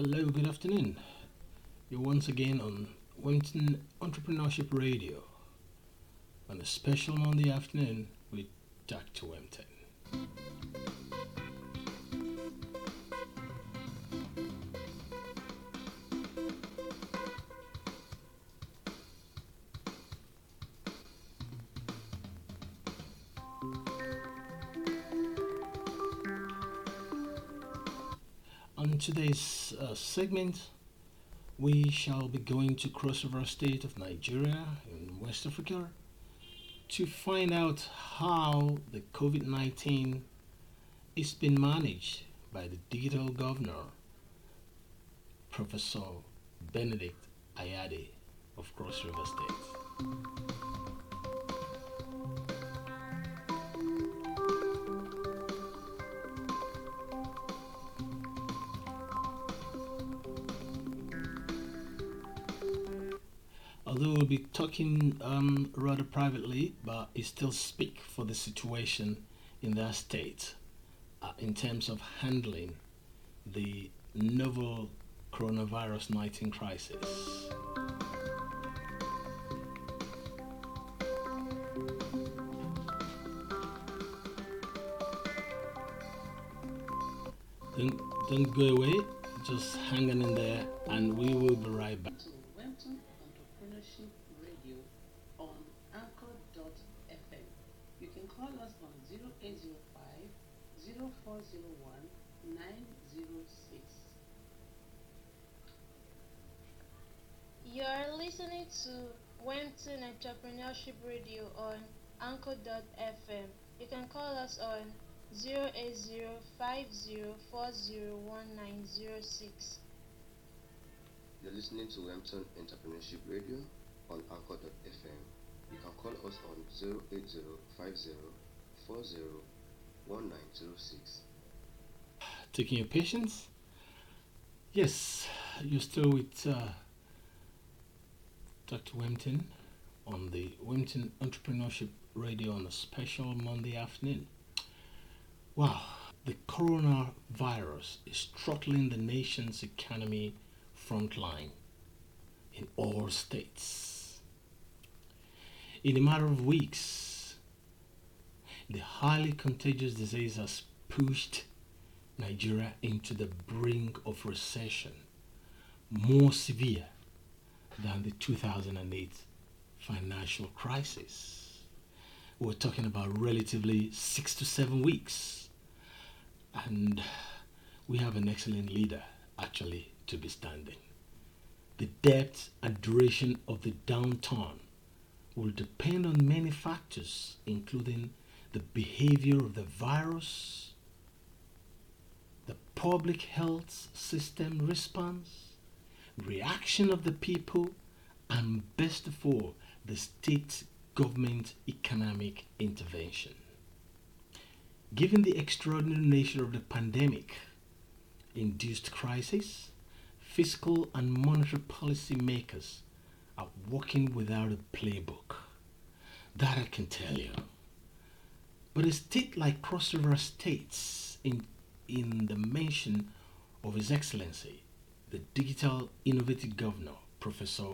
Hello, good afternoon. You're once again on Wellington Entrepreneurship Radio on a special Monday afternoon with Dr. Wempton. On today's uh, segment, we shall be going to Cross River State of Nigeria in West Africa to find out how the COVID 19 is being managed by the digital governor, Professor Benedict Ayade of Cross River State. Be talking um, rather privately, but it still speak for the situation in that state uh, in terms of handling the novel coronavirus 19 crisis. Don't, don't go away, just hang on in there, and we will be right back. to Wempton Entrepreneurship Radio on Anchor.fm. You can call us on 0805 0401 906. You're listening to Wempton Entrepreneurship Radio on Anchor.fm. You can call us on 08050401906. You're listening to Wempton Entrepreneurship Radio on Anchor.fm. You can call us on 08050401906. taking your patience. Yes, you're still with uh, Dr. Wempton on the Wempton Entrepreneurship Radio on a special Monday afternoon. Wow, the coronavirus is throttling the nation's economy frontline in all states. In a matter of weeks, the highly contagious disease has pushed Nigeria into the brink of recession, more severe than the 2008 financial crisis. We're talking about relatively six to seven weeks, and we have an excellent leader actually to be standing. The depth and duration of the downturn will depend on many factors, including the behavior of the virus, the public health system response, reaction of the people, and best of all, the state government economic intervention. Given the extraordinary nature of the pandemic induced crisis, fiscal and monetary policy makers are working without a playbook. That I can tell you. But a state like Cross River States, in, in the mention of His Excellency, the digital innovative governor, Professor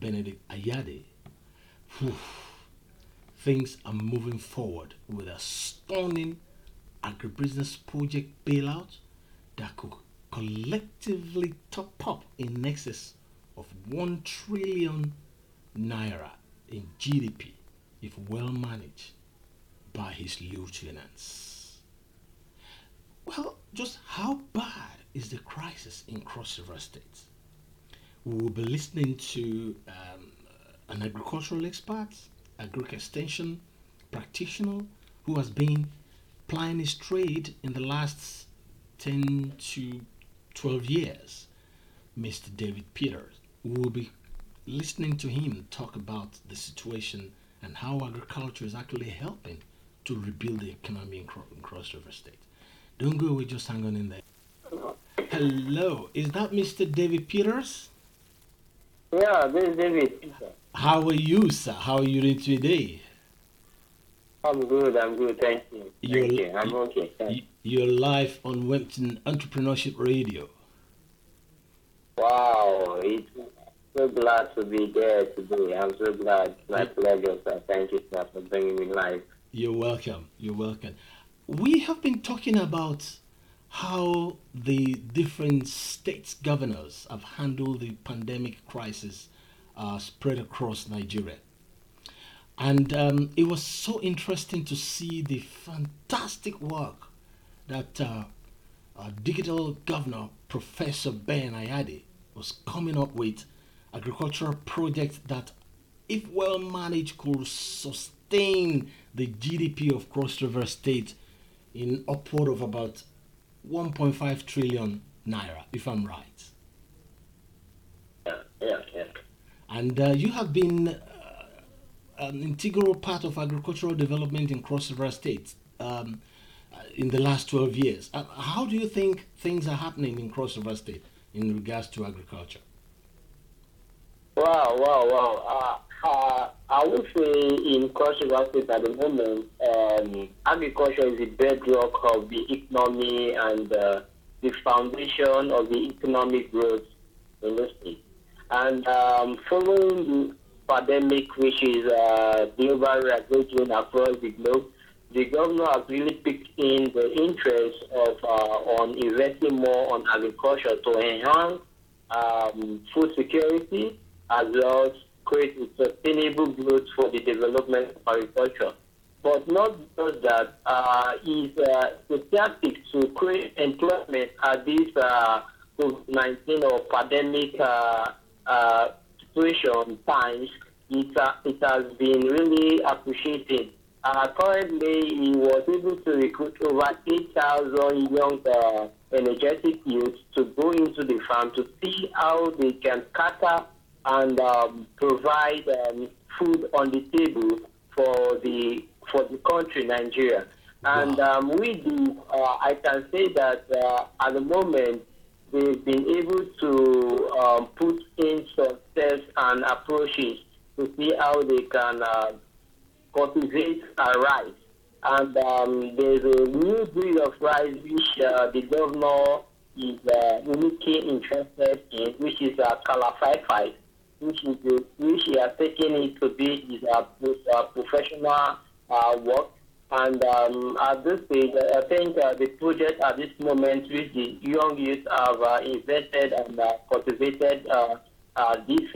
Benedict Ayade, whew, things are moving forward with a stunning agribusiness project bailout that could collectively top up in excess of 1 trillion naira in GDP if well managed by his lieutenants. Well, just how bad is the crisis in Cross River State? We will be listening to um, an agricultural expert, agric extension practitioner who has been plying his trade in the last 10 to 12 years, Mr. David Peters. We will be listening to him talk about the situation and how agriculture is actually helping to rebuild the economy in, Cro- in Cross River State. Don't go away, just hang on in there. Hello, is that Mr. David Peters? Yeah, this is David. How are you, sir? How are you doing today? I'm good, I'm good, thank you. You're- Thank you. I'm okay. thank Y- You're live on Wempton Entrepreneurship Radio. Wow, it's so glad to be there today. I'm so glad. My pleasure, sir. Thank you, sir, for bringing me live. You're welcome. You're welcome. We have been talking about how the different states governors have handled the pandemic crisis uh, spread across Nigeria. And um, it was so interesting to see the fantastic work that uh, uh, digital governor Professor Ben Ayade was coming up with agricultural projects that, if well managed, could sustain the GDP of Cross River State in upward of about 1.5 trillion naira, if I'm right. Yeah, yeah, yeah. And uh, you have been uh, an integral part of agricultural development in Cross River State um, uh, in the last 12 years. Uh, how do you think things are happening in Cross River State in regards to agriculture? Wow, wow, wow. Uh, uh, I would say in River State at the moment, um, agriculture is the bedrock of the economy and uh, the foundation of the economic growth in the state. And um, following the pandemic, which is uh, global raging across the globe, the governor has really picked in the interest of uh, on investing more on agriculture to enhance um, food security as well create sustainable growth for the development of agriculture. But not just that, uh, is uh, to create employment at this uh, COVID-19 or pandemic uh, uh, situation times, it, uh, it has been really appreciated. Uh, currently, he was able to recruit over 8,000 young uh, energetic youths to go into the farm to see how they can cater and um, provide um, food on the table for the for the country, Nigeria. And um, with the, uh, I can say that uh, at the moment, we've been able to um, put in some steps and approaches to see how they can uh, cultivate uh, rice. And um, there's a new breed of rice which uh, the governor is uh, really keen interested in, which is a uh, Calafai which is the, which he has taken it to be his uh, uh, professional uh, work. And um, at this stage, I think uh, the project at this moment, which the young youth have uh, invested and uh, cultivated these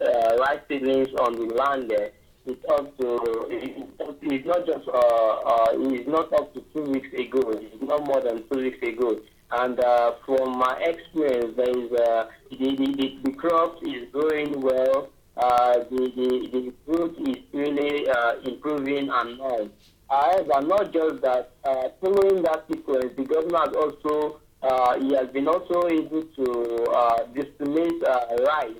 uh, rice seedlings on the land there, it's up to, it's not just, it's not up to two weeks ago, it's not more than two weeks ago. And uh, from my experience, there is uh, the, the, the, crop is growing well. Uh, the, the, the fruit is really uh, improving and all. However, not just that, uh, following that sequence, the governor has also, uh, he has been also able to uh, disseminate uh, rice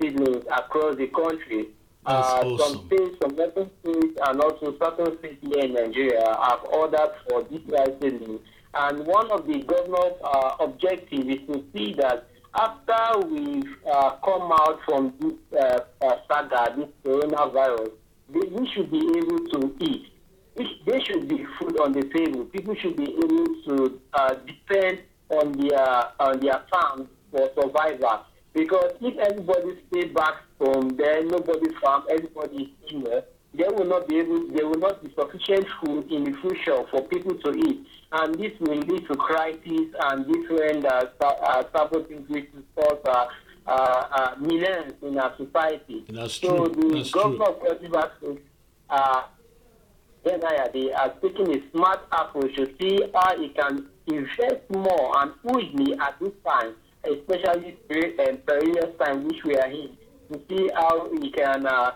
seedlings across the country. That's uh, awesome. Some states, some certain states, and also certain states here in Nigeria have ordered for this rice seedling. And one of the governor's uh, objectives is to see that after we've uh, come out from this uh, uh, saga, this coronavirus, they, we should be able to eat. We- There should be food on the table. People should be able to uh, depend on their on their farms for survival. Because if everybody stay back home, then nobody farm, everybody is there, will not be able, there will not be sufficient food in the future for people to eat, and this will lead to crisis and different uh, uh, several things which cause uh, uh, uh, millions in our society. That's so true. the That's governor true. of River State, uh, NIA, are taking a smart approach to see how he can invest more and hugely at this time, especially during um, perilous time which we are in, to see how he can uh,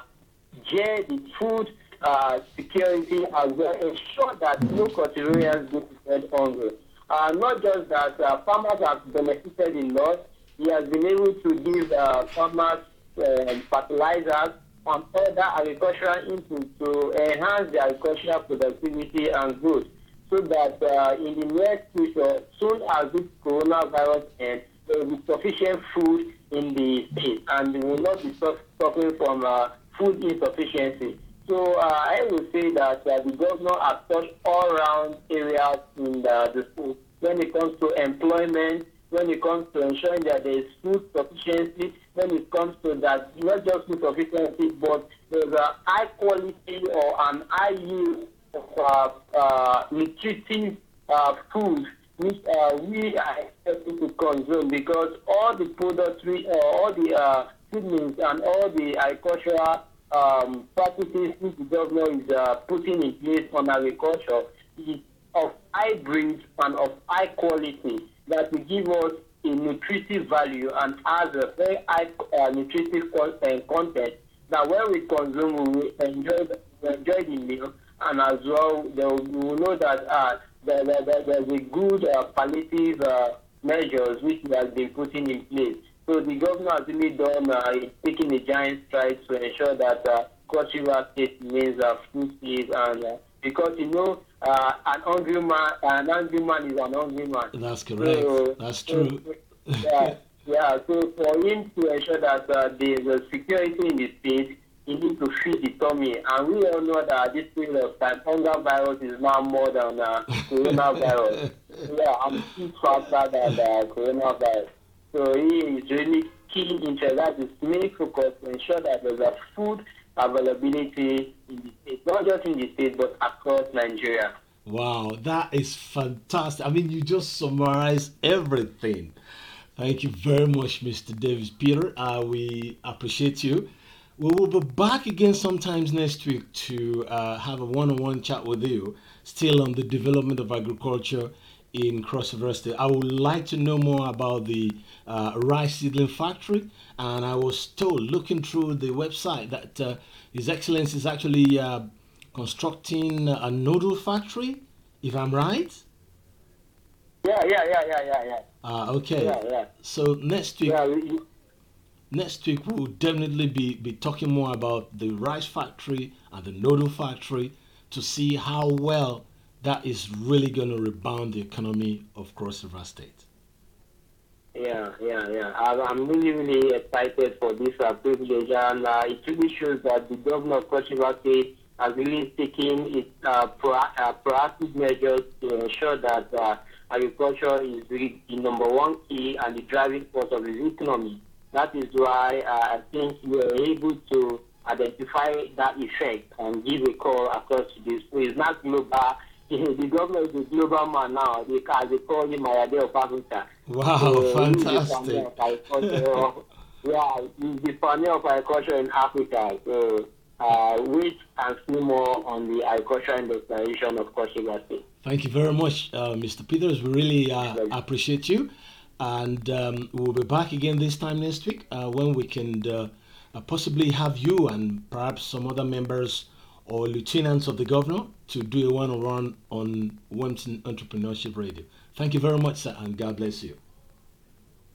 get the food uh, security as well, ensure that no Coterians go to bed hungry. Uh, not just that, uh, farmers have benefited a lot. He has been able to give uh, farmers um fertilizers and other agricultural inputs to enhance their agricultural productivity and growth so that uh, in the near future, soon as this coronavirus ends, there will be sufficient food in the state and we will not be suffering from uh, food insufficiency. So uh, I will say that uh, the governor has touched all round areas in the, the state when it comes to employment, when it comes to ensuring that there is food sufficiency, when it comes to that not just food sufficiency, but there's a high quality or an high yield of uh, uh, nutritive uh, food which uh, we are expected to consume because all the products, we, uh, all the uh, and all the agricultural um, practices which the government is uh, putting in place on agriculture is of high breed and of high quality that will give us a nutritive value and has a very high uh, nutritive uh, content that when we consume we will enjoy we enjoy the meal and as well we will know that uh, there, there, there, there's a good uh, palliative uh, measures which we have been putting in place. So the government has really done uh, is taking a giant stride to ensure that uh, Cross River State remains uh, food safe and uh, because you know uh, an hungry man an angry man is an hungry man. That's correct. So- That's so- true. yeah, yeah. So for him to ensure that uh, there's a security in the state, he needs to feed the tummy. And we all know that at this period of time, hunger virus is now more than uh, coronavirus. yeah, I'm still faster than uh, coronavirus. So he is really keen. That is main focus to ensure that there's a food availability in the state, not just in the state but across Nigeria. Wow, that is fantastic. I mean, you just summarized everything. Thank you very much, Mr. Davis Peter. Uh, we appreciate you. We will be back again sometimes next week to uh, have a one on one chat with you, still on the development of agriculture in Cross River State. I would like to know more about the uh, rice seedling factory, and I was told, looking through the website, that uh, His Excellency is actually uh, constructing a noodle factory, if I'm right. Yeah, yeah, yeah, yeah, yeah, yeah. Uh, okay. Yeah, yeah. So next week, Yeah, we- next week we'll definitely be, be talking more about the rice factory and the noodle factory to see how well that is really going to rebound the economy of Cross River State. Yeah, yeah, yeah. I'm, really, really excited for this uh, privilege, and uh, it really shows that the governor of Cross River State has really taken its uh, pro- uh, proactive measures to ensure that uh, agriculture is really the number one key and the driving force of the economy. That is why uh, I think we are able to identify that effect and give a call across this. It's not global. The governor is a global man now. Ca- they call him Mayade of Africa. Wow, So, fantastic. of yeah, he's the pioneer of agriculture in Africa. So, uh, wait and see more on the agricultural industrialization of State. Thank you very much, uh, Mr. Peters. We really uh, appreciate you. And um, we'll be back again this time next week uh, when we can uh, possibly have you and perhaps some other members or lieutenants of the governor to do a one on one on Wempton Entrepreneurship Radio. Thank you very much, sir, and God bless you.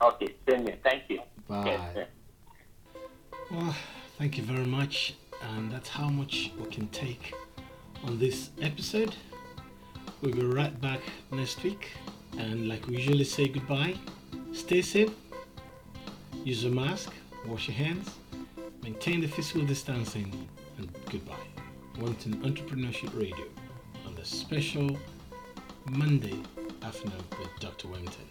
Okay, same here. Thank you. Bye. Yes. Well, thank you very much. And that's how much we can take on this episode. We'll be right back next week. And like we usually say goodbye, stay safe, use a mask, wash your hands, maintain the physical distancing, and goodbye. Wanting Entrepreneurship Radio on the special Monday afternoon with Dr. Wellington.